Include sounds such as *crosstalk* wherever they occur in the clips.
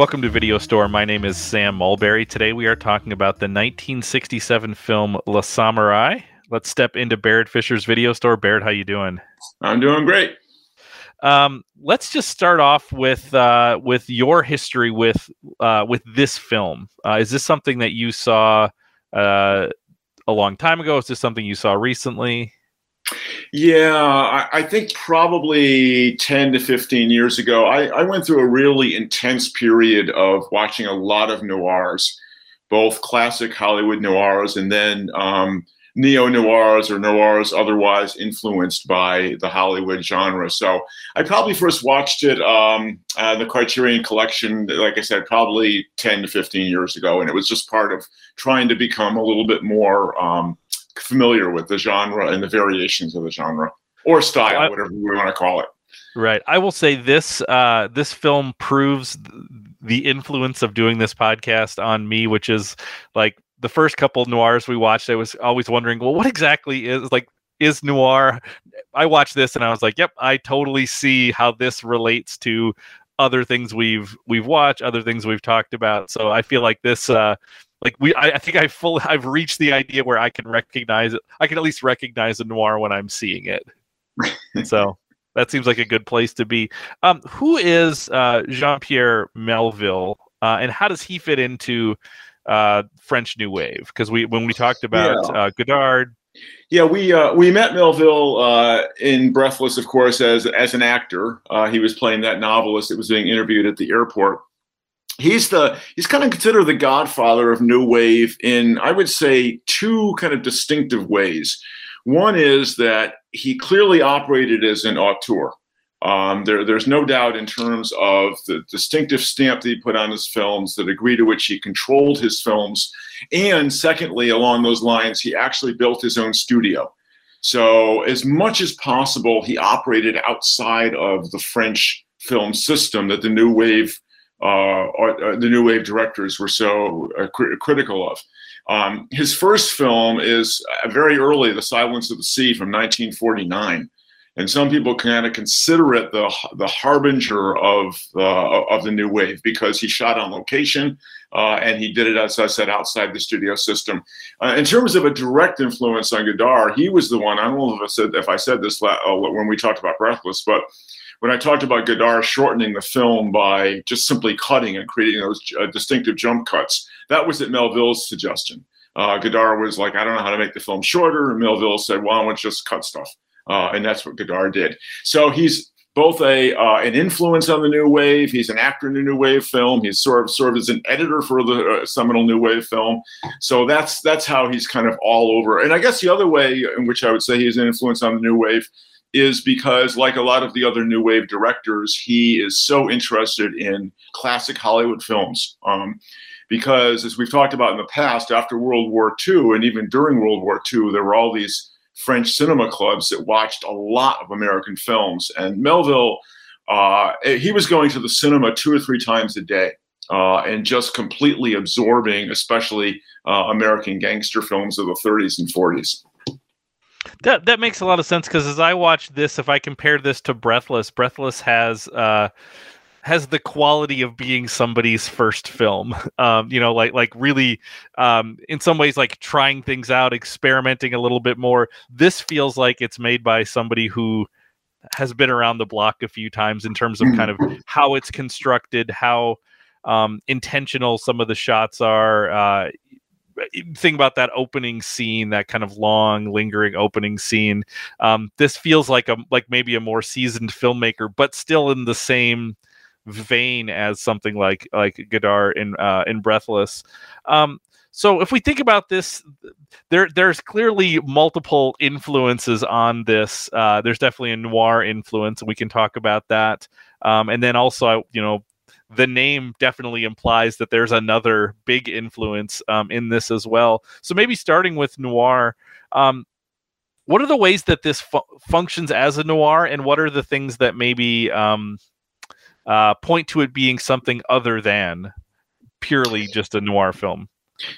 Welcome to Video Store. My name is Sam Mulberry. Today we are talking about the 1967 film La Samurai. Let's step into Barrett Fisher's Video Store. Barrett, how you doing? I'm doing great. Um, let's just start off with uh, with your history with uh, with this film. Uh, is this something that you saw uh, a long time ago? Is this something you saw recently? Yeah, I, I, think probably 10 to 15 years ago, I, I, went through a really intense period of watching a lot of noirs, both classic Hollywood noirs and then um, neo noirs or noirs otherwise influenced by the Hollywood genre. So I probably first watched it, um, uh, the Criterion Collection, like I said, probably 10 to 15 years ago. And it was just part of trying to become a little bit more. Um, familiar with the genre and the variations of the genre or style, I, whatever we want to call it. Right. I will say this: uh, this film proves the influence of doing this podcast on me, which is like the first couple noirs we watched. I was always wondering, well, what exactly is like is noir? I watched this and I was like, yep, I totally see how this relates to other things we've we've watched, other things we've talked about. So I feel like this uh, like we I, I, think I full I've reached the idea where I can recognize it. I can at least recognize a noir when I'm seeing it. *laughs* so that seems like a good place to be. Um, who is uh, Jean Pierre Melville, uh, and how does he fit into uh, French New Wave? Because we when we talked about yeah. Uh, Godard. Yeah, we uh, we met Melville uh, in Breathless, of course, as as an actor. he was playing that novelist that was being interviewed at the airport he's the he's kind of considered the godfather of new wave in i would say two kind of distinctive ways one is that he clearly operated as an auteur um, there, there's no doubt in terms of the distinctive stamp that he put on his films, the degree to which he controlled his films, and secondly, along those lines, he actually built his own studio. So, as much as possible, he operated outside of the French film system that the New Wave uh, uh, the new wave directors were so uh, cr- critical of. Um, his first film is uh, very early, The Silence of the Sea from 1949. And some people kind of consider it the, the harbinger of, uh, of the new wave because he shot on location uh, and he did it, as I said, outside the studio system. in terms of a direct influence on Godard, he was the one, I don't know if I said, if I said this when we talked about Breathless, but when I talked about Godard shortening the film by just simply cutting and creating those uh, distinctive jump cuts, that was at Melville's suggestion. Uh, Godard was like, I don't know how to make the film shorter. And Melville said, well, I want to just cut stuff. Uh, and that's what Godard did. So he's both a uh, an influence on the new wave. He's an actor in the new wave film. He's sort of served as an editor for the uh, seminal new wave film. So that's that's how he's kind of all over. And I guess the other way in which I would say he's an influence on the new wave is because, like a lot of the other new wave directors, he is so interested in classic Hollywood films. Um, because, as we've talked about in the past, after World War II and even during World War II, there were all these French cinema clubs that watched a lot of American films. And Melville, uh, he was going to the cinema two or three times a day. Uh, and just completely absorbing, especially uh, American gangster films of the 30s and 40s. That that makes a lot of sense because as I watch this, if I compare this to Breathless, Breathless has uh, has the quality of being somebody's first film. *laughs* Um, you know, like like really, um, in some ways, like trying things out, experimenting a little bit more. This feels like it's made by somebody who has been around the block a few times in terms of kind of how it's constructed, how um, intentional some of the shots are. Uh, think about that opening scene, that kind of long, lingering opening scene. Um, this feels like a like maybe a more seasoned filmmaker, but still in the same vein as something like like Godard in uh, in Breathless. Um, so if we think about this, there there's clearly multiple influences on this. Uh, there's definitely a noir influence, and we can talk about that. Um, and then also, you know, the name definitely implies that there's another big influence um, in this as well. So maybe starting with noir, um, what are the ways that this fu- functions as a noir, and what are the things that maybe um, uh, point to it being something other than purely just a noir film?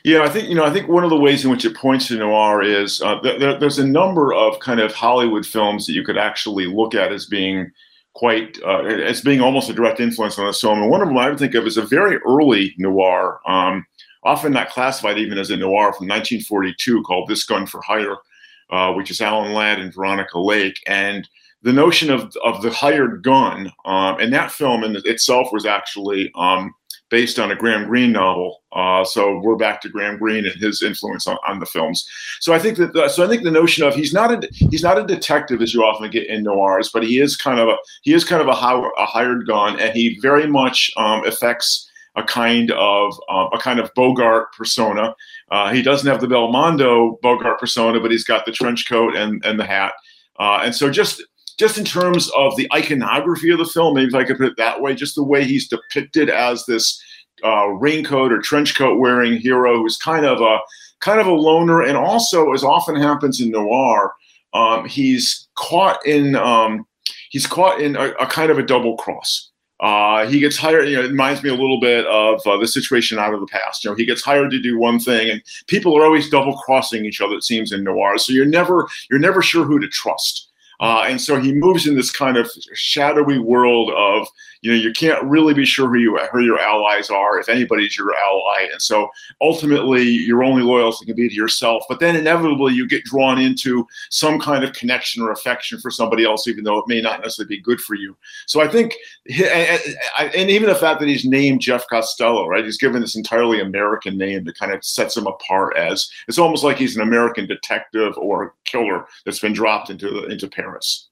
Yeah, I think you know. I think one of the ways in which it points to noir is uh, th- there's a number of kind of Hollywood films that you could actually look at as being quite uh, as being almost a direct influence on the film. And one of them I would think of as a very early noir, um, often not classified even as a noir from 1942 called This Gun for Hire, uh, which is Alan Ladd and Veronica Lake. And the notion of, of the hired gun, um, and that film in itself was actually um, based on a Graham Greene novel. Uh, so we're back to Graham Greene and his influence on, on the films. So I think that the, so I think the notion of he's not a he's not a detective as you often get in noirs, but he is kind of a he is kind of a, a hired gun, and he very much um, affects a kind of um, a kind of Bogart persona. Uh, he doesn't have the Belmondo Bogart persona, but he's got the trench coat and and the hat. Uh, and so just just in terms of the iconography of the film, maybe if I could put it that way, just the way he's depicted as this uh, raincoat or trench coat wearing hero who's kind of a kind of a loner, and also, as often happens in noir, um, he's caught in um, he's caught in a, a, kind of a double cross. Uh, he gets hired. You know, it reminds me a little bit of uh, the situation out of the past. You know, he gets hired to do one thing, and people are always double crossing each other. It seems in noir, so you're never you're never sure who to trust. Uh, and so he moves in this kind of shadowy world of you know you can't really be sure who you who your allies are if anybody's your ally. And so ultimately your only loyalty can be to yourself. But then inevitably you get drawn into some kind of connection or affection for somebody else even though it may not necessarily be good for you. So i think and even the fact that he's named jeff costello right? He's given this entirely american name that kind of sets him apart as it's almost like he's an american detective or killer that's been dropped into into paris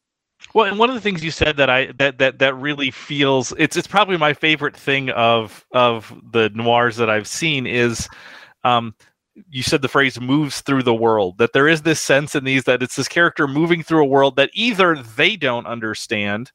well, and one of the things you said that I that that that really feels it's it's probably my favorite thing of of the noirs that I've seen is um you said the phrase moves through the world that there is this sense in these that it's this character moving through a world that either they don't understand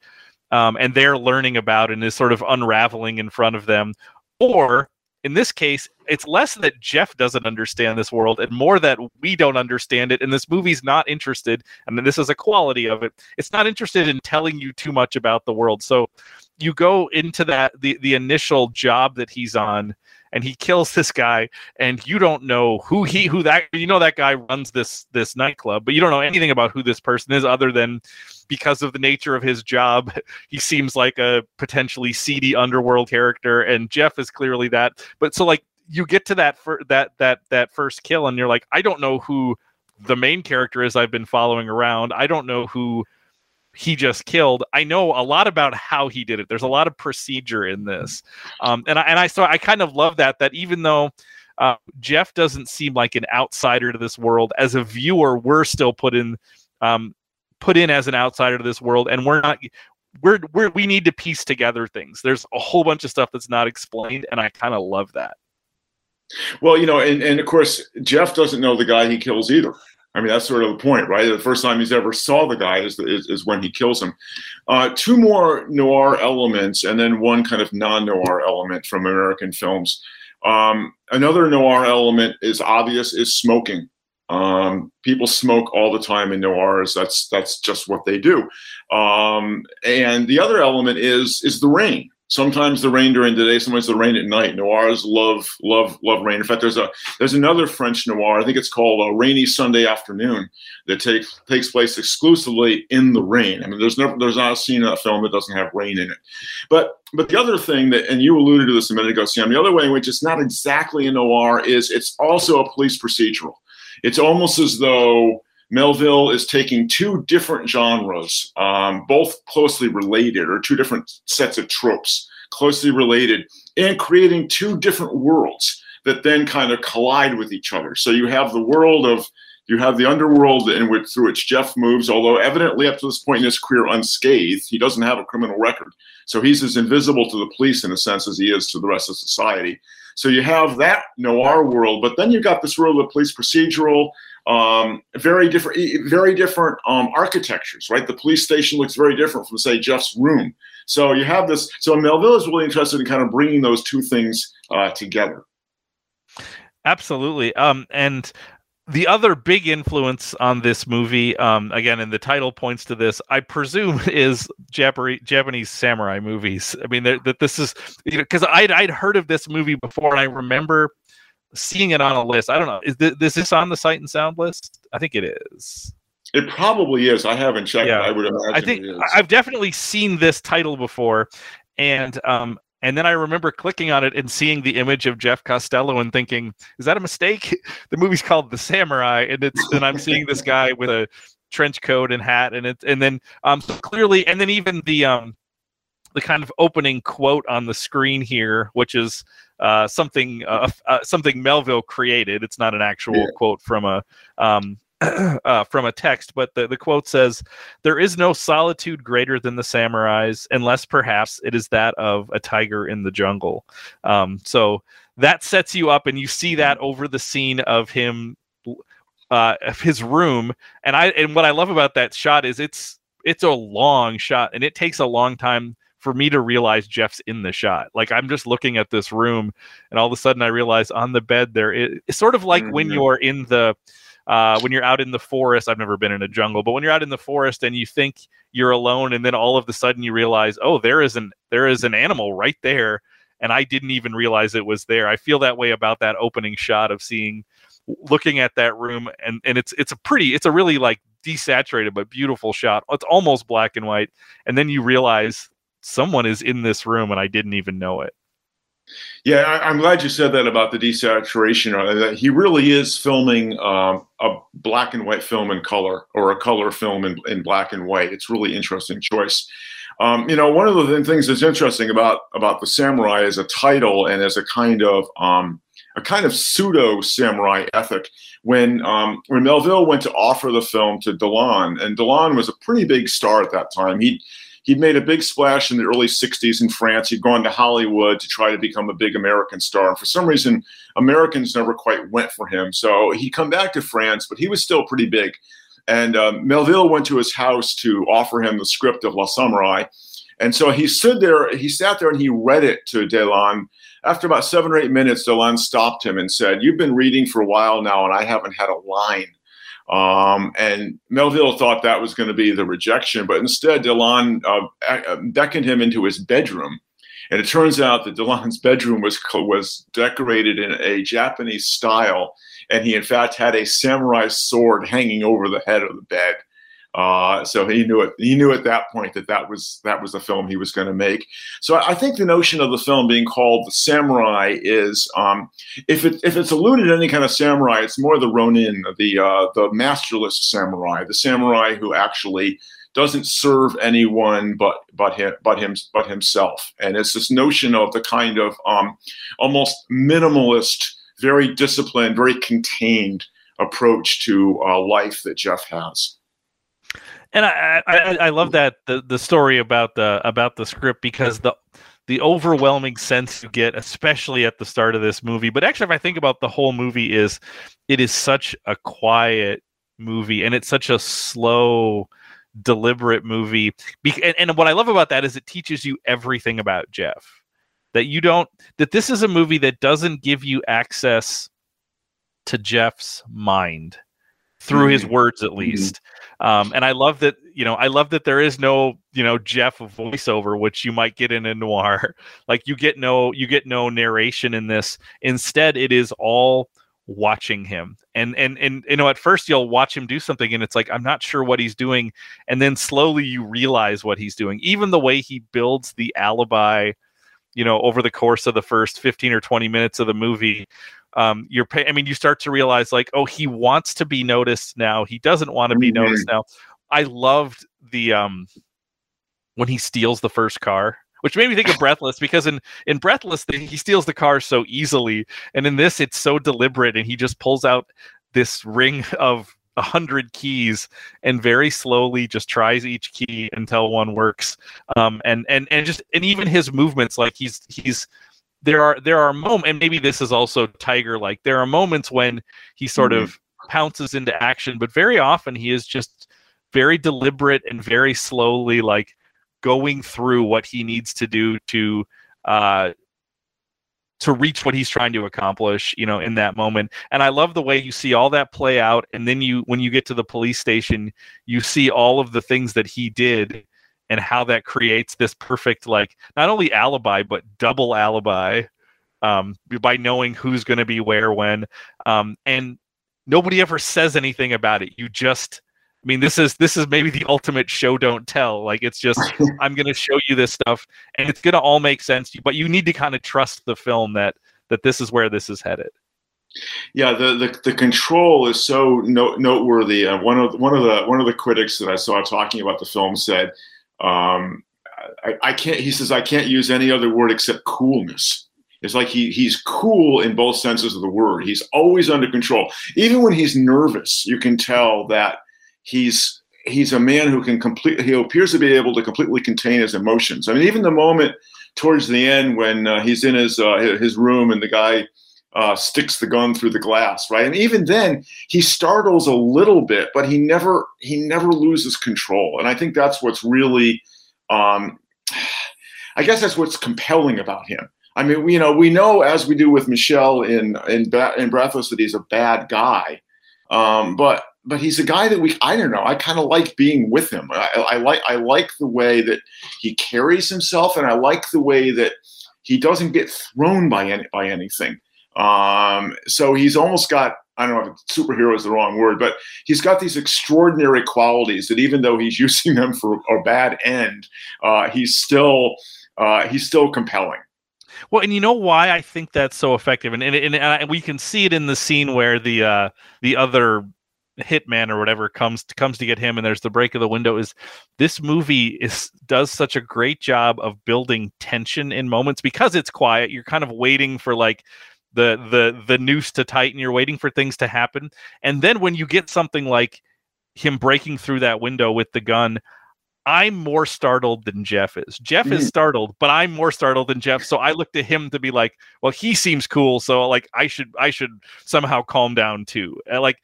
um, and they're learning about and is sort of unraveling in front of them or in this case, it's less that Jeff doesn't understand this world and more that we don't understand it. And this movie's not interested, and this is a quality of it. It's not interested in telling you too much about the world. So you go into that the the initial job that he's on and he kills this guy and you don't know who he who that you know that guy runs this this nightclub but you don't know anything about who this person is other than because of the nature of his job *laughs* he seems like a potentially seedy underworld character and jeff is clearly that. But so like you get to that for that that that first kill and you're like i don't know who the main character is i've been following around. I don't know who he just killed. I know a lot about how he did it. There's a lot of procedure in this, um, and I, and I so I kind of love that. That even though uh, Jeff doesn't seem like an outsider to this world, as a viewer, we're still put in um, put in as an outsider to this world, and we're not. We're, we're we need to piece together things. There's a whole bunch of stuff that's not explained, and I kind of love that. Well, you know, and, and of course, Jeff doesn't know the guy he kills either. I mean, that's sort of the point, right? The first time he's ever saw the guy is, is, is when he kills him. Uh, two more noir elements, and then one kind of non noir element from American films. Um, another noir element is obvious is smoking. Um, people smoke all the time in noirs. That's that's just what they do. Um, and the other element is is the rain. Sometimes the rain during the day, sometimes the rain at night. Noirs love, love, love rain. In fact, there's a there's another French noir. I think it's called a Rainy Sunday Afternoon that takes takes place exclusively in the rain. I mean, there's never there's not a scene in a film that doesn't have rain in it. But but the other thing that, and you alluded to this a minute ago, Sam. The other way in which it's not exactly a noir is it's also a police procedural. It's almost as though Melville is taking two different genres, um, both closely related, or two different sets of tropes, closely related, and creating two different worlds that then kind of collide with each other. So you have the world of you have the underworld in which through which Jeff moves, although evidently up to this point in his career unscathed, he doesn't have a criminal record. So he's as invisible to the police in a sense as he is to the rest of society. So you have that noir world, but then you've got this world of police procedural, um, very different, very different um, architectures, right? The police station looks very different from, say, Jeff's room. So you have this. So Melville is really interested in kind of bringing those two things uh, together. Absolutely. Um, and the other big influence on this movie, um, again, and the title points to this, I presume, *laughs* is Japanese, samurai movies. I mean, that this is you know because I'd I'd heard of this movie before, and I remember seeing it on a list. I don't know. Is this, is this on the Sight and Sound list? I think it is. It probably is. I haven't checked. Yeah. I would imagine. I think I've definitely seen this title before, and um, and then I remember clicking on it and seeing the image of Jeff Costello and thinking, "Is that a mistake?" *laughs* The movie's called The Samurai, and it's and I'm seeing this guy with a trench coat and hat, and it and then um so clearly, and then even the um the kind of opening quote on the screen here, which is uh, something uh, *laughs* uh, something Melville created. It's not an actual yeah. quote from a um, *clears throat* uh, from a text, but the, the quote says, There is no solitude greater than the samurai's, unless perhaps it is that of a tiger in the jungle. Um, so that sets you up, and you see that over the scene of him, uh, of his room. And I and what I love about that shot is it's it's a long shot, and it takes a long time for me to realize Jeff's in the shot. Like I'm just looking at this room, and all of a sudden I realize on the bed there is it's sort of like mm-hmm. when you're in the uh, when you're out in the forest. I've never been in a jungle, but when you're out in the forest and you think you're alone, and then all of a sudden you realize, oh, there is an there is an animal right there, and I didn't even realize it was there. I feel that way about that opening shot of seeing, looking at that room, and and it's it's a pretty, it's a really like desaturated but beautiful shot. It's almost black and white, and then you realize someone is in this room, and I didn't even know it. Yeah, I, am glad you said that about the desaturation. Uh, he really is filming um, a black and white film in color or a color film in, in black and white. It's really interesting choice. Um, you know, one of the things that's interesting about about the samurai as a title and as a kind of um, a kind of pseudo samurai ethic. When um, when Melville went to offer the film to Delon, and Delon was a pretty big star at that time. He he'd made a big splash in the early 60s in France. He'd gone to Hollywood to try to become a big American star. And for some reason, Americans never quite went for him. So he'd come back to France, but he was still pretty big. And um, Melville went to his house to offer him the script of La Samurai. And so he stood there, he sat there and he read it to Delon. After about seven or eight minutes, Delon stopped him and said, You've been reading for a while now, and I haven't had a line um, and Melville thought that was going to be the rejection, but instead Delon uh, beckoned him into his bedroom. And it turns out that Delon's *laughs* bedroom was was decorated in a Japanese style, and he in fact had a samurai sword hanging over the head of the bed. Uh, so he knew it. He knew at that point that that was that was the film he was going to make. So I think the notion of the film being called the Samurai is, um, if it if it's alluded to any kind of samurai, it's more the Ronin, the uh, the masterless samurai, the samurai who actually doesn't serve anyone but but him but him but himself. And it's this notion of the kind of um, almost minimalist, very disciplined, very contained approach to uh, life that Jeff has and I, I, I love that the the story about the about the script because the the overwhelming sense you get, especially at the start of this movie. But actually, if I think about the whole movie, is it is such a quiet movie and it's such a slow, deliberate movie. Be- and, and what I love about that is it teaches you everything about Jeff. That you don't that this is a movie that doesn't give you access to Jeff's mind through mm-hmm. his words at mm-hmm. least. Mm-hmm. Um, and I love that, you know, I love that there is no, you know, Jeff voiceover, which you might get in a noir. *laughs* Like you get no, you get no narration in this. Instead, it is all watching him. And and and you know, at first you'll watch him do something and it's like, I'm not sure what he's doing. And then slowly you realize what he's doing. Even the way he builds the alibi, you know, over the course of the first 15 or 20 minutes of the movie um, you're pay- I mean, you start to realize like, oh, he wants to be noticed now. He doesn't want to be mm-hmm. noticed now. I loved the um when he steals the first car, which made me think of Breathless because in in Breathless he steals the car so easily, and in this it's so deliberate, and he just pulls out this ring *laughs* of a hundred keys and very slowly just tries each key until one works. Um, and and and just and even his movements, like he's he's there are there are moments, and maybe this is also Tiger like. There are moments when he sort mm-hmm. of pounces into action, but very often he is just very deliberate and very slowly like going through what he needs to do to uh, to reach what he's trying to accomplish you know in that moment and i love the way you see all that play out and then you when you get to the police station you see all of the things that he did and how that creates this perfect like not only alibi but double alibi um, by knowing who's going to be where when um, and nobody ever says anything about it you just i mean, this is this is maybe the ultimate show don't tell. Like it's just *laughs* I'm going to show you this stuff, and it's going to all make sense. But you need to kind of trust the film that that this is where this is headed. Yeah, the, the, the control is so note, noteworthy. Uh, one of one of the one of the critics that I saw talking about the film said, um, I, I, can't." He says, "I can't use any other word except coolness." It's like he he's cool in both senses of the word. He's always under control. Even when he's nervous, you can tell that he's he's a man who can complete. He appears to be able to completely contain his emotions. I mean, even the moment towards the end when uh, he's in his uh, his room and the guy uh, sticks the gun through the glass, right? And even then, he startles a little bit, but he never he never loses control. And I think that's what's really, um, *sighs* I guess that's what's compelling about him. I mean, you know, we know as we do with Michel in in, in Breathless that he's a bad guy, um, but but he's a guy that we I don't know I kind of like being with him. I, I like I like the way that he carries himself, and I like the way that he doesn't get thrown by any by anything. Um, so he's almost got I don't know if superhero is the wrong word, but he's got these extraordinary qualities that even though he's *laughs* using them for a bad end, uh, he's still uh, he's still compelling. Well, and you know why I think that's so effective, and and, and, and we can see it in the scene where the uh, the other hitman or whatever comes to, comes to get him, and there's the break of the window. Is this movie is does such a great job of building tension in moments because it's quiet. You're kind of waiting for like the the the noose to tighten. You're waiting for things to happen, and then when you get something like him breaking through that window with the gun, I'm more startled than Jeff is. Jeff is mm. startled, but I'm more startled than Jeff. So I look to him to be like, well, he seems cool, so like I should I should somehow calm down too. Like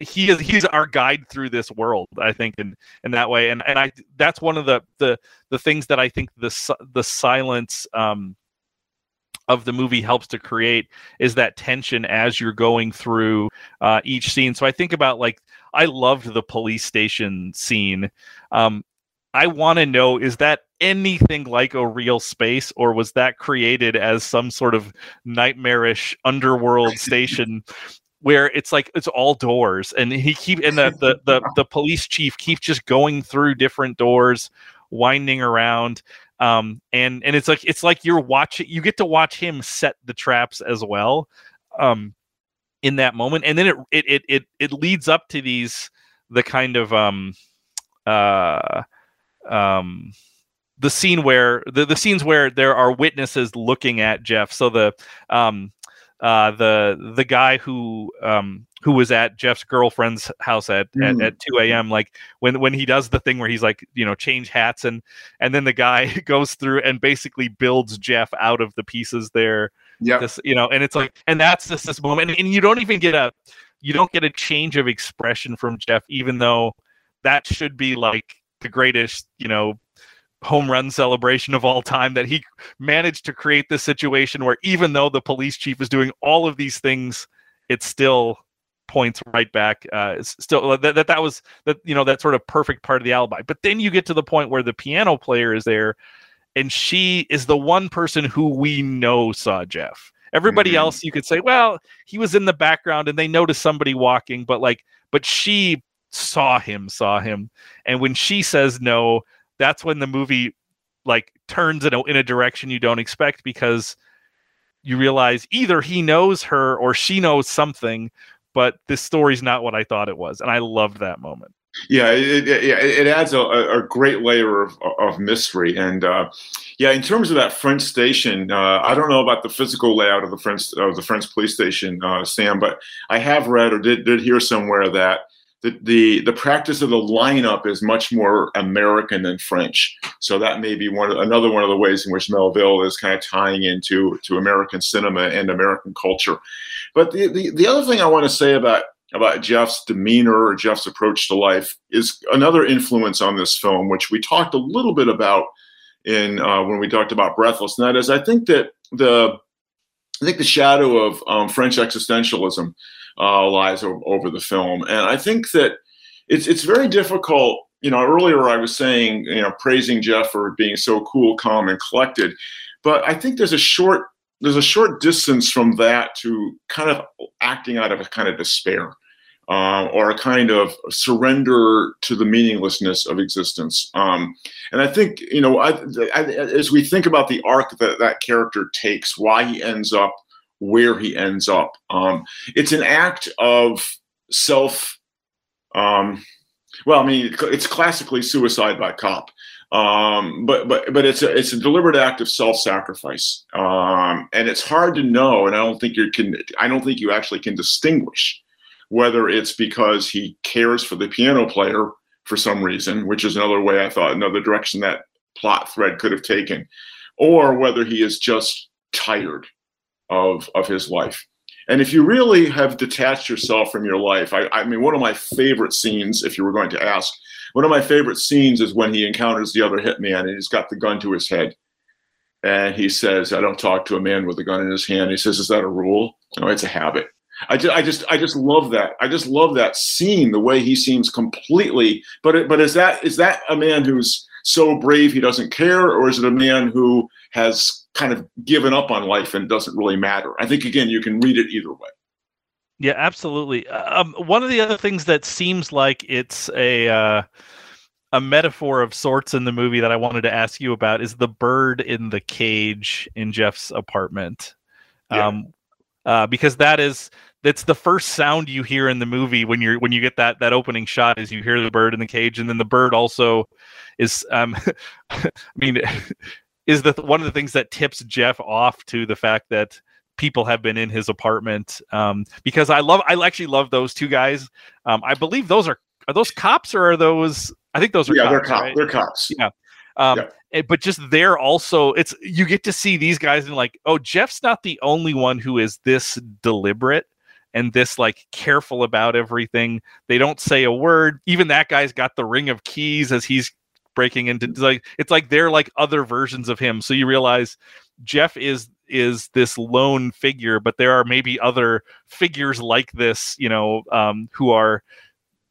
he is he's our guide through this world, I think, in in that way. And and I that's one of the the the things that I think the the silence um of the movie helps to create is that tension as you're going through uh, each scene. So I think about like I loved the police station scene. Um, I want to know is that anything like a real space or was that created as some sort of nightmarish underworld *laughs* station where it's like it's all doors and he keep and the, the the the police chief keeps just going through different doors winding around um and and it's like it's like you're watching you get to watch him set the traps as well um in that moment and then it it it it, it leads up to these the kind of um uh um the scene where the, the scenes where there are witnesses looking at Jeff. So the um uh the the guy who um who was at Jeff's girlfriend's house at, mm. at, at 2 a.m. Like when when he does the thing where he's like, you know, change hats and and then the guy *laughs* goes through and basically builds Jeff out of the pieces there. Yeah. You know, and it's like and that's just this moment. And, and you don't even get a you don't get a change of expression from Jeff, even though that should be like the greatest, you know, home run celebration of all time that he managed to create this situation where even though the police chief is doing all of these things, it's still points right back. Uh, still that, that that was that you know that sort of perfect part of the alibi. But then you get to the point where the piano player is there, and she is the one person who we know saw Jeff. Everybody mm-hmm. else, you could say, well, he was in the background and they noticed somebody walking, but like, but she saw him, saw him. And when she says no, that's when the movie like turns in a, in a direction you don't expect because you realize either he knows her or she knows something, but this story's not what I thought it was. And I loved that moment. Yeah, it, it, it adds a, a, great layer of, of mystery. And uh, yeah, in terms of that French station, uh, I don't know about the physical layout of the French of the French police station, uh, Sam, but I have read or did, did hear somewhere that the, the the practice of the lineup is much more American than French. So that may be one another one of the ways in which Melville is kind of tying into to American cinema and American culture. But the, the, the other thing I want to say about about Jeff's demeanor or Jeff's approach to life is another influence on this film, which we talked a little bit about in uh, when we talked about Breathless. And that is, I think that the I think the shadow of um, French existentialism uh, lies o- over the film. And I think that it's it's very difficult. You know, earlier I was saying, you know, praising Jeff for being so cool, calm, and collected, but I think there's a short there's a short distance from that to kind of acting out of a kind of despair. um, or a kind of surrender to the meaninglessness of existence. Um, and I think, you know, I, I, as we think about the arc that that character takes, why he ends up where he ends up, um, it's an act of self. Um, well, I mean, it's classically suicide by cop. Um, but but but it's a it's a deliberate act of self-sacrifice, um, and it's hard to know. And I don't think you can. I don't think you actually can distinguish whether it's because he cares for the piano player for some reason, which is another way I thought another direction that plot thread could have taken, or whether he is just tired of of his life. And if you really have detached yourself from your life, I, I mean, one of my favorite scenes, if you were going to ask, one of my favorite scenes is when he encounters the other hitman and he's got the gun to his head. And he says, I don't talk to a man with a gun in his hand. He says, Is that a rule? No, it's a habit. I just, I just, I just love that. I just love that scene. The way he seems completely. But, but is that is that a man who's so brave he doesn't care, or is it a man who has kind of given up on life and doesn't really matter? I think again, you can read it either way. Yeah, absolutely. Um, one of the other things that seems like it's a uh, a metaphor of sorts in the movie that I wanted to ask you about is the bird in the cage in Jeff's apartment. Yeah. Um, uh, because that is that's the first sound you hear in the movie when you're when you get that that opening shot is you hear the bird in the cage and then the bird also is um *laughs* i mean *laughs* is the one of the things that tips jeff off to the fact that people have been in his apartment um because i love i actually love those two guys um i believe those are are those cops or are those i think those are yeah cops, they're cops right? they're cops yeah um, yeah. Eh, but just there also, it's you get to see these guys and like, oh, Jeff's not the only one who is this deliberate and this like careful about everything. They don't say a word. Even that guy's got the ring of keys as he's breaking into like it's like they're like other versions of him. So you realize Jeff is is this lone figure, but there are maybe other figures like this, you know, um, who are,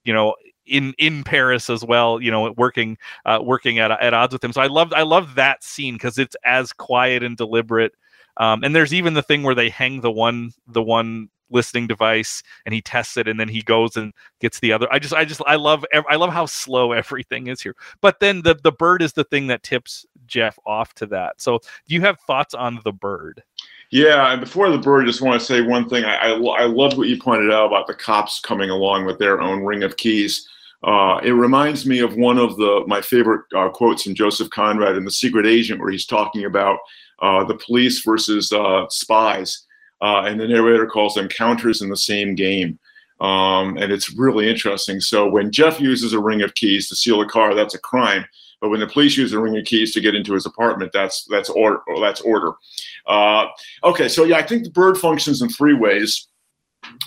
you know, in in Paris as well, you know, working uh, working at at odds with him. So I loved I love that scene because it's as quiet and deliberate. Um, and there's even the thing where they hang the one the one listening device and he tests it and then he goes and gets the other. I just I just I love I love how slow *laughs* everything is here. But then the the bird is the thing that tips Jeff off to that. So do you have thoughts on the bird? Yeah, and before the bird, I just want to say one thing. I, I, I what you pointed out about the cops coming along with their own ring of keys. Uh, it reminds me of one of the my favorite uh, quotes from Joseph Conrad in The Secret Agent, where he's talking about uh, the police versus uh, spies, uh, and the narrator calls them counters in the same game. Um, and it's really interesting. So when Jeff uses a ring of keys to steal a car, that's a crime. But when the police use a ring of keys to get into his apartment, that's that's order. That's order. Uh, okay, so yeah, I think the bird functions in three ways.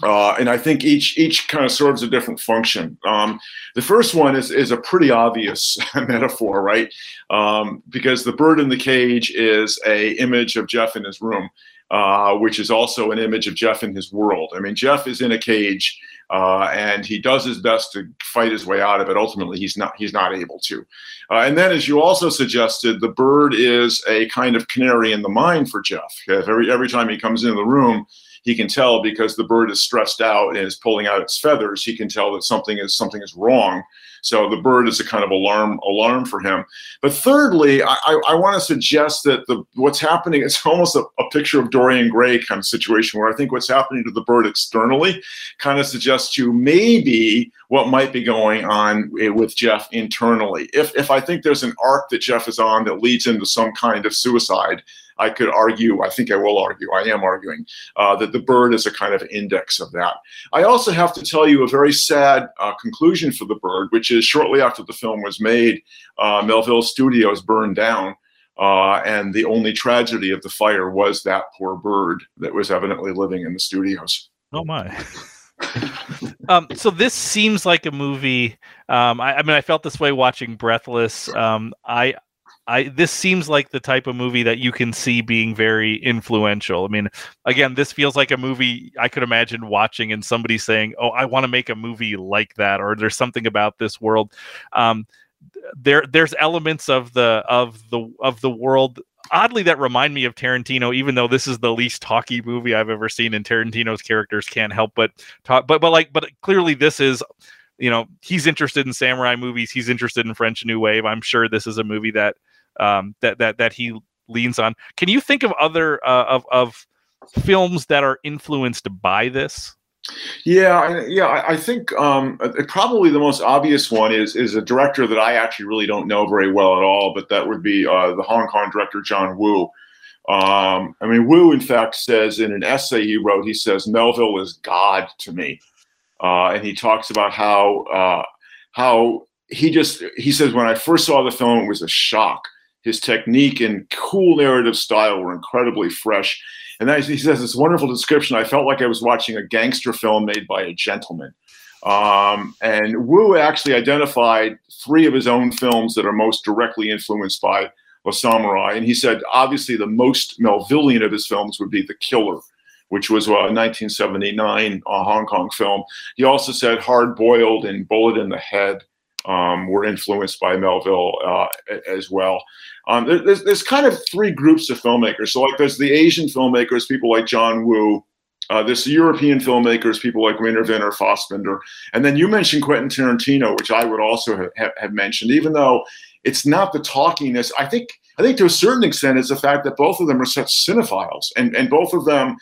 Uh, and I think each each kind of serves a different function. Um, the first one is is a pretty obvious *laughs* metaphor, right? Um, because the bird in the cage is a image of Jeff in his room, uh, which is also an image of Jeff in his world. I mean, Jeff is in a cage uh, and he does his best to fight his way out of it. Ultimately, he's not he's not able to. Uh, and then, as you also suggested, the bird is a kind of canary in the mine for Jeff. Every every time he comes into the room, he can tell because the bird is stressed out and is pulling out its feathers. He can tell that something is something is wrong. So the bird is a kind of alarm alarm for him. But thirdly, I, I, I want to suggest that the what's happening it's almost a, a picture of Dorian Gray kind of situation where I think what's happening to the bird externally kind of suggests to maybe what might be going on with Jeff internally. If if I think there's an arc that Jeff is on that leads into some kind of suicide, I could argue, I think I will argue, I am arguing, uh, that the bird is a kind of index of that. I also have to tell you a very sad uh, conclusion for the bird, which is shortly after the film was made, uh, Melville Studios burned down. Uh, and the only tragedy of the fire was that poor bird that was evidently living in the studios. Oh my. *laughs* um, so this seems like a movie. Um, I, I, mean, I felt this way watching Breathless. Um, I I this seems like the type of movie that you can see being very influential. I mean, again, this feels like a movie I could imagine watching and somebody saying, "Oh, I want to make a movie like that," or "There's something about this world." Um, there, there's elements of the of the of the world oddly that remind me of Tarantino, even though this is the least talky movie I've ever seen, and Tarantino's characters can't help but talk. But but like but clearly this is, you know, he's interested in samurai movies. He's interested in French New Wave. I'm sure this is a movie that um, that that that he leans on. Can you think of other uh, of of films that are influenced by this? Yeah, yeah. I think um, probably the most obvious one is is a director that I actually really don't know very well at all, but that would be uh, the Hong Kong director John Woo. Um, I mean, Woo, in fact, says in an essay he wrote, he says Melville is God to me, uh, and he talks about how uh, how he just he says when I first saw the film, it was a shock. His technique and cool narrative style were incredibly fresh and then he says this wonderful description. I felt like I was watching a gangster film made by a gentleman. Um, and Woo actually identified three of his own films that are most directly influenced by Le Samurai. And he said, obviously, the most Melvillian of his films would be The Killer, which was a 1979 uh, Hong Kong film. He also said Hard Boiled and Bullet in the Head um, were influenced by Melville uh, as well. Um, there's, there's kind of three groups of filmmakers. So, like, there's the Asian filmmakers, people like John Woo. Uh, there's the European filmmakers, people like Winding Refn or Fassbinder. And then you mentioned Quentin Tarantino, which I would also have, have mentioned, even though it's not the talkiness. I think I think to a certain extent it's the fact that both of them are such cinephiles, and and both of them,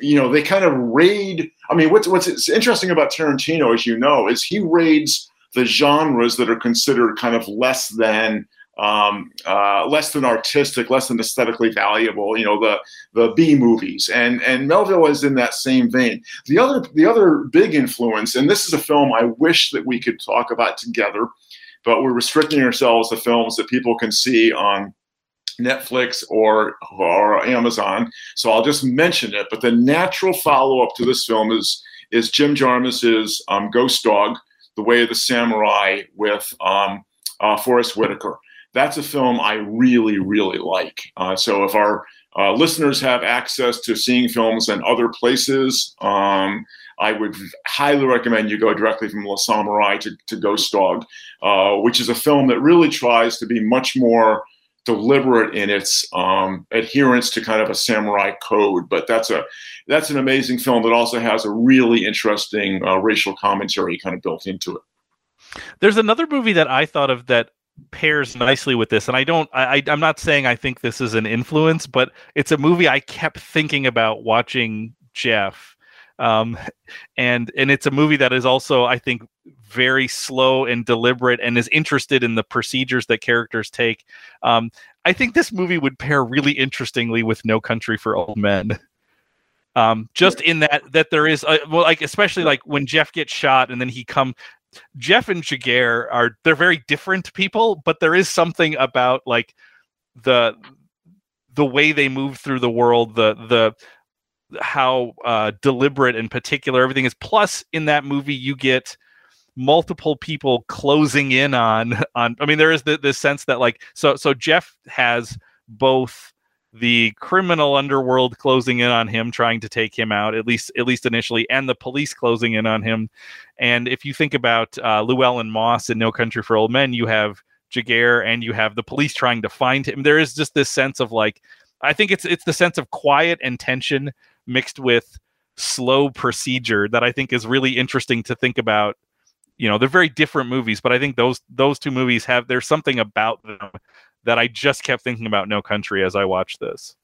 you know, they kind of raid. I mean, what's what's interesting about Tarantino, as you know, is he raids the genres that are considered kind of less than um, uh, less than artistic, less than aesthetically valuable. You know, the the B movies, and and Melville is in that same vein. The other the other big influence, and this is a film I wish that we could talk about together, but we're restricting ourselves to films that people can see on Netflix or or Amazon. So I'll just mention it. But the natural follow up to this film is is Jim Jarmusch's um, Ghost Dog, The Way of the Samurai with um, uh, Forest Whitaker that's a film I really, really like. Uh, so if our uh, listeners have access to seeing films in other places, um, I would highly recommend you go directly from La Samurai to, to Ghost Dog, uh, which is a film that really tries to be much more deliberate in its um, adherence to kind of a samurai code. But that's a that's an amazing film that also has a really interesting uh, racial commentary kind of built into it. There's another movie that I thought of that pairs nicely with this and i don't I, i'm not saying i think this is an influence but it's a movie i kept thinking about watching jeff um, *laughs* and and it's a movie that is also i think very slow and deliberate and is interested in the procedures that characters take. Um, i think this movie would pair really interestingly with no country for old men. Um, just in that that there is a, well like especially like when jeff gets shot and then he come Jeff and Chigurh are they're very different people, but there is something about like the the way they move through the world, the the how uh, deliberate and particular everything is. Plus, in that movie, you get multiple people closing in on on. I mean, there is the, the sense that like so so Jeff has both the criminal underworld closing in on him trying to take him out at least at least initially and the police closing in on him. And if you think about uh, llewellyn moss in no country for old men you have Chigurh and you have the police trying to find him. There is just this sense of like i think it's it's the sense of quiet and tension mixed with slow procedure that i think is really interesting to think about. You know they're very different movies but i think those those two movies have there's something about them that I just kept thinking about No Country as I watched this.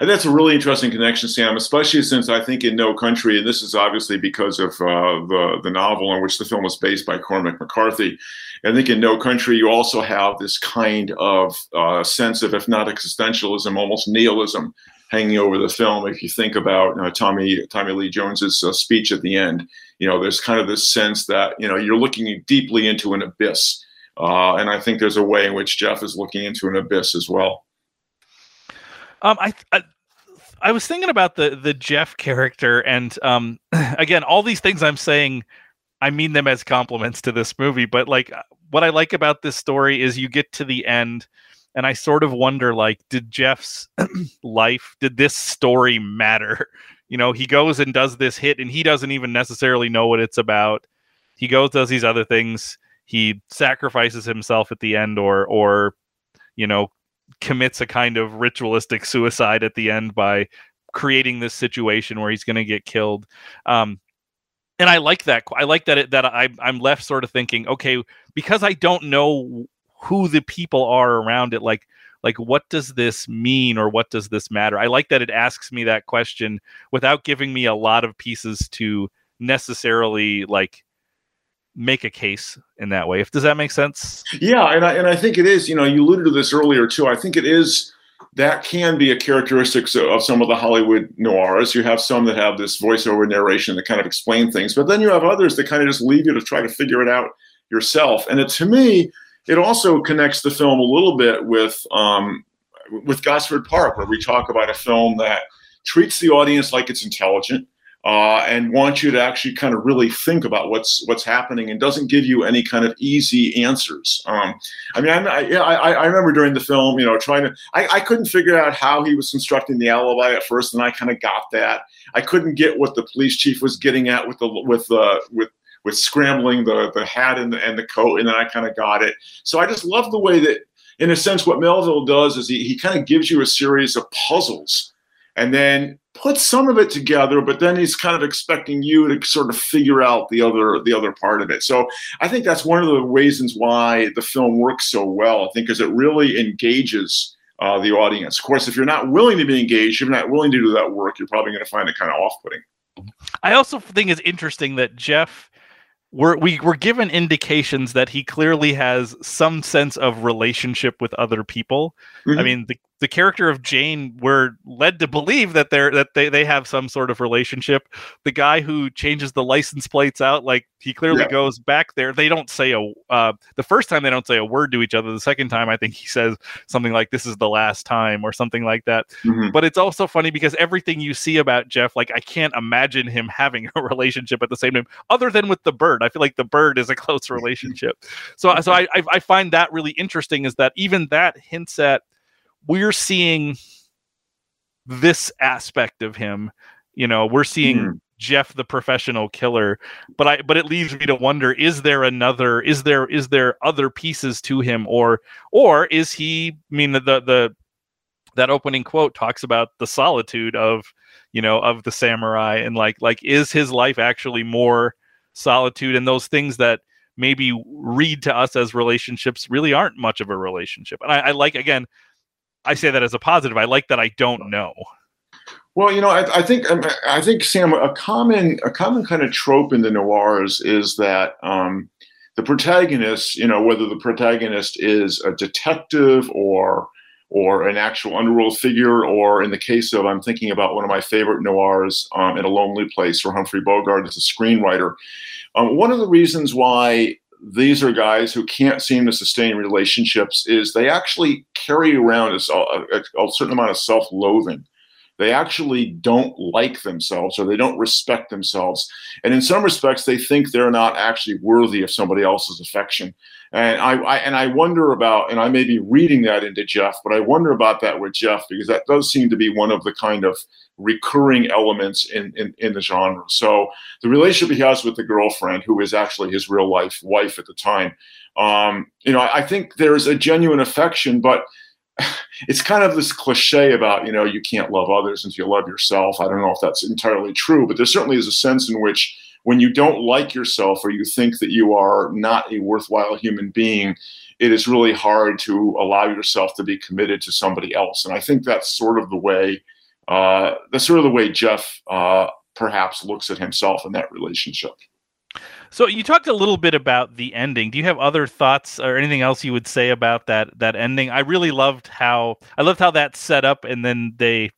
And that's a really interesting connection, Sam, especially since I think in No Country, and this is obviously because of uh, the, the novel on which the film was based by Cormac McCarthy. I think in No Country, you also have this kind of uh, sense of, if not existentialism, almost nihilism hanging over the film. If you think about uh, Tommy Tommy Lee Jones's uh, speech at the end, you know, there's kind of this sense that you know you're looking deeply into an abyss uh, and I think there's a way in which Jeff is looking into an abyss as well. Um, I, I, I was thinking about the the Jeff character, and um, *clears throat* again, all these things I'm saying, I mean them as compliments to this movie. But like, what I like about this story is you get to the end, and I sort of wonder, like, did Jeff's *clears throat* life, did this story matter? *laughs* You know, he goes and does this hit, and he doesn't even necessarily know what it's about. He goes, does these other things he sacrifices himself at the end or or you know commits a kind of ritualistic suicide at the end by creating this situation where he's going to get killed. Um, and I like that. I like that. It, that I I'm left sort of thinking, okay, because I don't know who the people are around it. Like like what does this mean or what does this matter? I like that it asks me that question without giving me a lot of pieces to necessarily like make a case in that way. If does that make sense? Yeah, and I and I think it is. You know, you alluded to this earlier too. I think it is that can be a characteristic of some of the Hollywood noirs. You have some that have this voiceover narration that kind of explain things, but then you have others that kind of just leave you to try to figure it out yourself. And it, to me, it also connects the film a little bit with um, with Gosford Park, where we talk about a film that treats the audience like it's intelligent uh, and wants you to actually kind of really think about what's what's happening and doesn't give you any kind of easy answers. Um, I mean, I, I, I, remember during the film, you know, trying to, I, I couldn't figure out how he was constructing the alibi at first, and I kind of got that. I couldn't get what the police chief was getting at with the with uh, with with scrambling the the hat and the, and the coat, and then I kind of got it. So I just love the way that, in a sense, what Melville does is he he kind of gives you a series of puzzles, and then puts some of it together, but then he's kind of expecting you to sort of figure out the other the other part of it. So I think that's one of the reasons why the film works so well. I think because it really engages. Uh, the audience. Of course, if you're not willing to be engaged, if you're not willing to do that work, you're probably going to find it kind of off-putting. I also think it's interesting that Jeff we're we were given indications that he clearly has some sense of relationship with other people. Mm-hmm. I mean, the the character of Jane we're led to believe that they're that they, they have some sort of relationship. The guy who changes the license plates out, like he clearly yeah. goes back there. They don't say a uh, the first time they don't say a word to each other. The second time, I think he says something like "This is the last time" or something like that. Mm-hmm. But it's also funny because everything you see about Jeff, like I can't imagine him having a *laughs* relationship at the same time, other than with the bird. I feel like the bird is a close *laughs* relationship. So so I I find that really interesting. Is that even that hints at we're seeing this aspect of him. You know, we're seeing mm. Jeff the professional killer, but I but it leaves me to wonder: is there another? Is there is there other pieces to him, or or is he? I mean, the the that opening quote talks about the solitude of you know of the samurai and like like is his life actually more solitude and those things that maybe read to us as relationships really aren't much of a relationship and I, I like again I say that as a positive. I like that I don't know. Well, you know, I, I, think um, I think Sam, a common a common kind of trope in the noirs is that um, the protagonist, you know, whether the protagonist is a detective or or an actual underworld figure, or in the case of I'm thinking about one of my favorite noirs, um, in a lonely place, where Humphrey Bogart is a screenwriter. Um, one of the reasons why these are guys who can't seem to sustain relationships is they actually carry around a, a, a certain amount of self-loathing. They actually don't like themselves or they don't respect themselves. And in some respects they think they're not actually worthy of somebody else's affection and I, I, and I wonder about, and I may be reading that into Jeff, but I wonder about that with Jeff because that does seem to be one of the kind of recurring elements in, in, in the genre. So the relationship he has with the girlfriend, who is actually his real life wife at the time, um, you know, I, I think there's a genuine affection, but *laughs* it's kind of this cliche about you know you can't love others until you love yourself. I don't know if that's entirely true, but there certainly is a sense in which when you don't like yourself or you think that you are not a worthwhile human being, it is really hard to allow yourself to be committed to somebody else. And I think that's sort of the way uh, that's sort of the way Jeff uh, perhaps looks at himself in that relationship. So you talked a little bit about the ending. Do you have other thoughts or anything else you would say about that that ending? I really loved how I loved how that set up, and then they,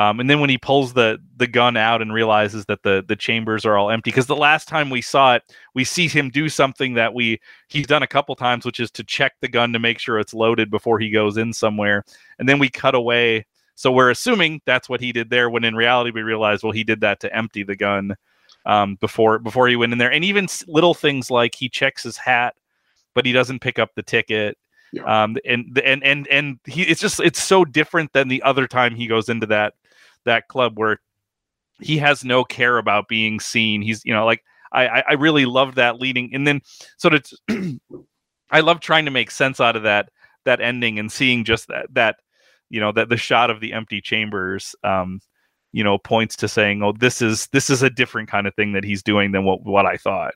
um, and then when he pulls the the gun out and realizes that the the chambers are all empty. Because the last time we saw it, we see him do something that we he's done a couple times, which is to check the gun to make sure it's loaded before he goes in somewhere, and then we cut away. So we're assuming that's what he did there. When in reality, we realize well he did that to empty the gun um, before before he went in there, and even little things like he checks his hat, but he doesn't pick up the ticket. Yeah. Um, and and and and he it's just it's so different than the other time he goes into that that club where he has no care about being seen. He's you know like I I really love that leading, and then sort of *clears throat* I love trying to make sense out of that that ending and seeing just that that you know that the shot of the empty chambers um you know points to saying oh this is this is a different kind of thing that he's doing than what what i thought.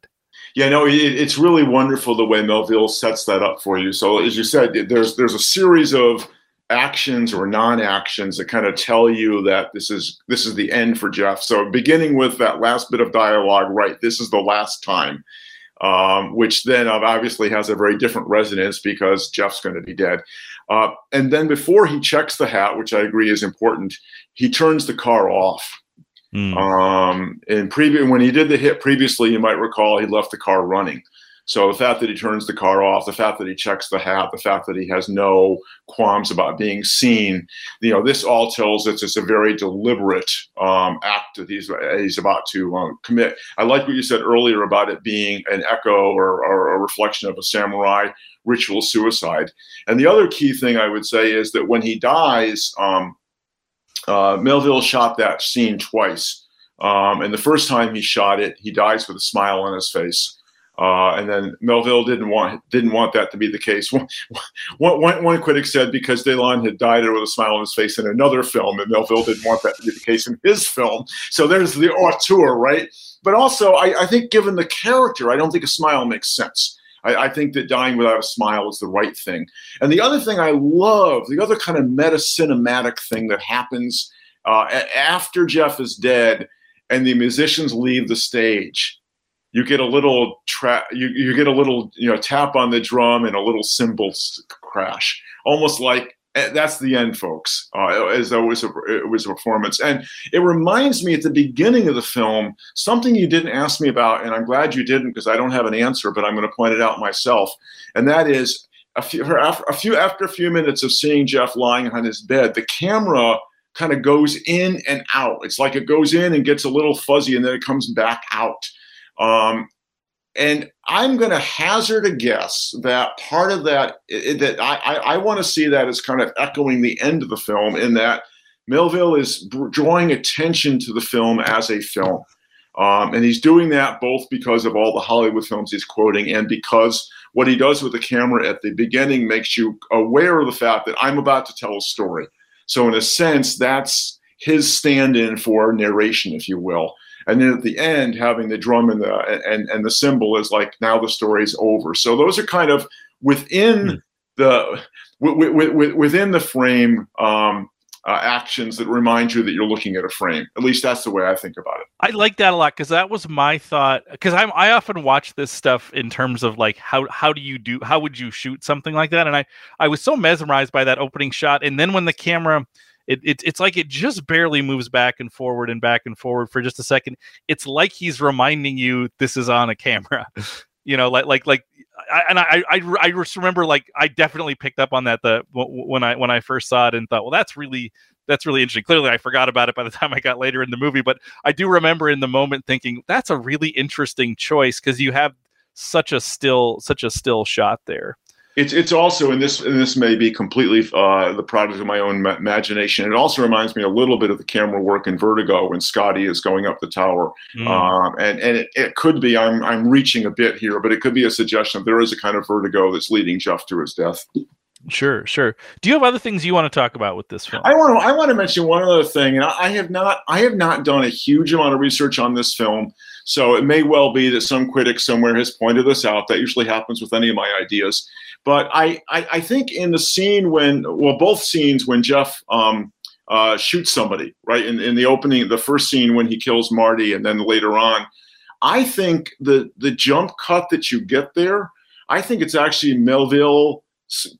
Yeah no it, it's really wonderful the way melville sets that up for you. So as you said there's there's a series of actions or non-actions that kind of tell you that this is this is the end for jeff so beginning with that last bit of dialogue right this is the last time um, which then obviously has a very different resonance because jeff's going to be dead uh, and then before he checks the hat, which I agree is important, he turns the car off. Mm. Um, and previous when he did the hit previously, you might recall he left the car running. So the fact that he turns the car off, the fact that he checks the hat, the fact that he has no qualms about being seen, you know, this all tells us it's a very deliberate um, act that he's he's about to uh, commit. I like what you said earlier about it being an echo or, or a reflection of a samurai ritual suicide. And the other key thing I would say is that when he dies, um, uh, Melville shot that scene twice. Um, and the first time he shot it, he dies with a smile on his face. Uh, and then Melville didn't want didn't want that to be the case. *laughs* One, one, one critic said because Delon had died with a smile on his face in another film, and Melville didn't want that to be the case in his film. So there's the auteur, right? But also, I, I think given the character, I don't think a smile makes sense. I, I, think that dying without a smile is the right thing. And the other thing I love, the other kind of meta cinematic thing that happens uh, after Jeff is dead and the musicians leave the stage, you get a little tra- you, you get a little you know tap on the drum and a little cymbal crash, almost like Eh, that's the end, folks. Uh, as though it was, a, it was a performance, and it reminds me at the beginning of the film something you didn't ask me about, and I'm glad you didn't because I don't have an answer, but I'm going to point it out myself, and that is a few a few after a few minutes of seeing Jeff lying on his bed, the camera kind of goes in and out. It's like it goes in and gets a little fuzzy, and then it comes back out. Um, and I'm going to hazard a guess that part of that that I, I, want to see that as kind of echoing the end of the film in that Melville is drawing attention to the film as a film. Um, and he's doing that both because of all the Hollywood films he's quoting and because what he does with the camera at the beginning makes you aware of the fact that I'm about to tell a story. So, in a sense, that's his stand in for narration, if you will and then at the end having the drum and the and and the cymbal is like now the story's over so those are kind of within mm. the w- w- w- within the frame um, uh, actions that remind you that you're looking at a frame. At least that's the way I think about it. I like that a lot because that was my thought. Because I'm I often watch this stuff in terms of like how how do you do how would you shoot something like that, and I I was so mesmerized by that opening shot, and then when the camera it, it, it's like it just barely moves back and forward and back and forward for just a second. It's like he's reminding you this is on a camera. *laughs* you know, like like like, I, and I, I I just remember like I definitely picked up on that the when I when I first saw it and thought, well, that's really that's really interesting. Clearly, I forgot about it by the *laughs* time I got later in the movie, but I do remember in the moment thinking that's a really interesting choice because you have such a still such a still shot there. It's it's also and this and this may be completely uh, the product of my own ma- imagination. It also reminds me a little bit of the camera work in Vertigo when Scottie is going up the tower, mm. um, and and it, it, could be I'm I'm reaching a bit here, but it could be a suggestion that there is a kind of Vertigo that's leading Jeff to his death. Sure, sure. Do you have other things you want to talk about with this film? I want to I want to mention one other thing, and I, I have not I have not done a huge amount of research on this film. So it may well be that some critic somewhere has pointed this out. That usually happens with any of my ideas. But I, I, I think in the scene when, well, both scenes when Jeff um, uh, shoots somebody, right? In, in the opening, the first scene when he kills Marty, and then later on, I think the the jump cut that you get there, I think it's actually Melville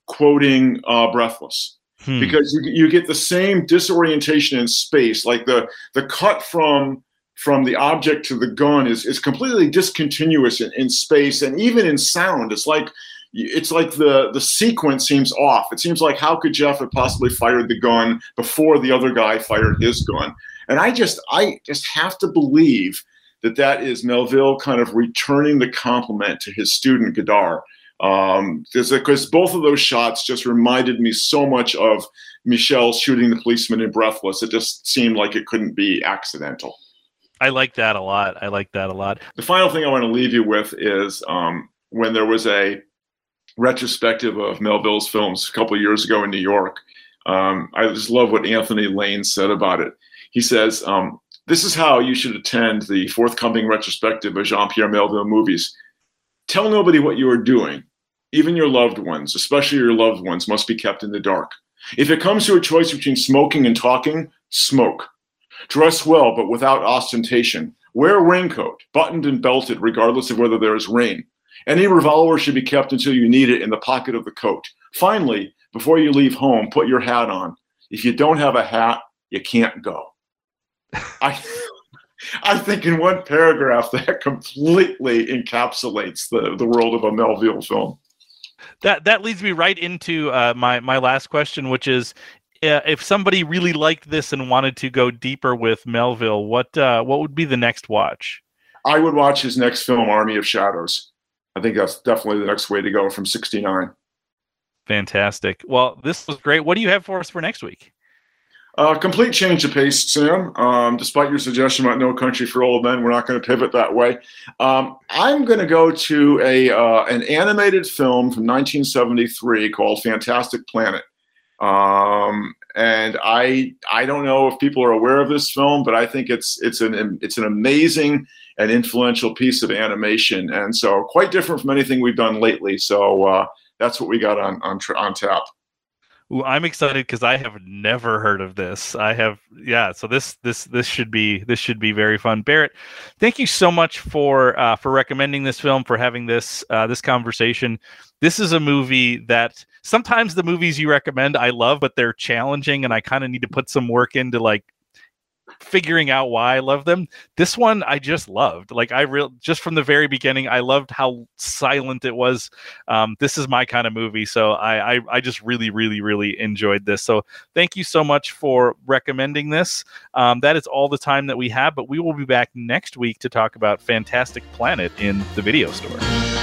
quoting uh, Breathless. Hmm. Because you, you get the same disorientation in space, like the the cut from from the object to the gun is is completely discontinuous in, in space and even in sound. It's like it's like the the sequence seems off. It seems like how could Jeff have possibly fired the gun before the other guy fired his gun? And I just I just have to believe that that is Melville kind of returning the compliment to his student Godard. Um, because both of those shots just reminded me so much of Michel shooting the policeman in Breathless. It just seemed like it couldn't be accidental. I like that a lot. I like that a lot. The final thing I want to leave you with is um, when there was a retrospective of Melville's films a couple years ago in New York. Um, I just love what Anthony Lane said about it. He says, um, This is how you should attend the forthcoming retrospective of Jean Pierre Melville movies. Tell nobody what you are doing. Even your loved ones, especially your loved ones, must be kept in the dark. If it comes to a choice between smoking and talking, smoke. Dress well, but without ostentation. Wear a raincoat, buttoned and belted, regardless of whether there is rain. Any revolver should be kept until you need it in the pocket of the coat. Finally, before you leave home, put your hat on. If you don't have a hat, you can't go. I, *laughs* I think in one paragraph that completely encapsulates the, the world of a Melville film. That that leads me right into uh, my my last question, which is, if somebody really liked this and wanted to go deeper with Melville, what uh, what would be the next watch? I would watch his next film, Army of Shadows. I think that's definitely the next way to go from 69. Fantastic. Well, this was great. What do you have for us for next week? Uh, complete change of pace, Sam. Um, despite your suggestion about No Country for Old Men, we're not going to pivot that way. Um, I'm going to go to a uh, an animated film from 1973 called Fantastic Planet. Um, and I I don't know if people are aware of this film, but I think it's it's an it's an amazing and influential piece of animation, and so quite different from anything we've done lately. So uh, that's what we got on on on tap. I'm excited because I have never heard of this. I have, yeah. So this this this should be this should be very fun. Barrett, thank you so much for uh, for recommending this film, for having this uh, this conversation. This is a movie that sometimes the movies you recommend I love, but they're challenging, and I kind of need to put some work into like figuring out why I love them. This one I just loved. Like I real just from the very beginning, I loved how silent it was. Um, this is my kind of movie, so I, I I just really really really enjoyed this. So thank you so much for recommending this. Um, that is all the time that we have, but we will be back next week to talk about Fantastic Planet in the video store.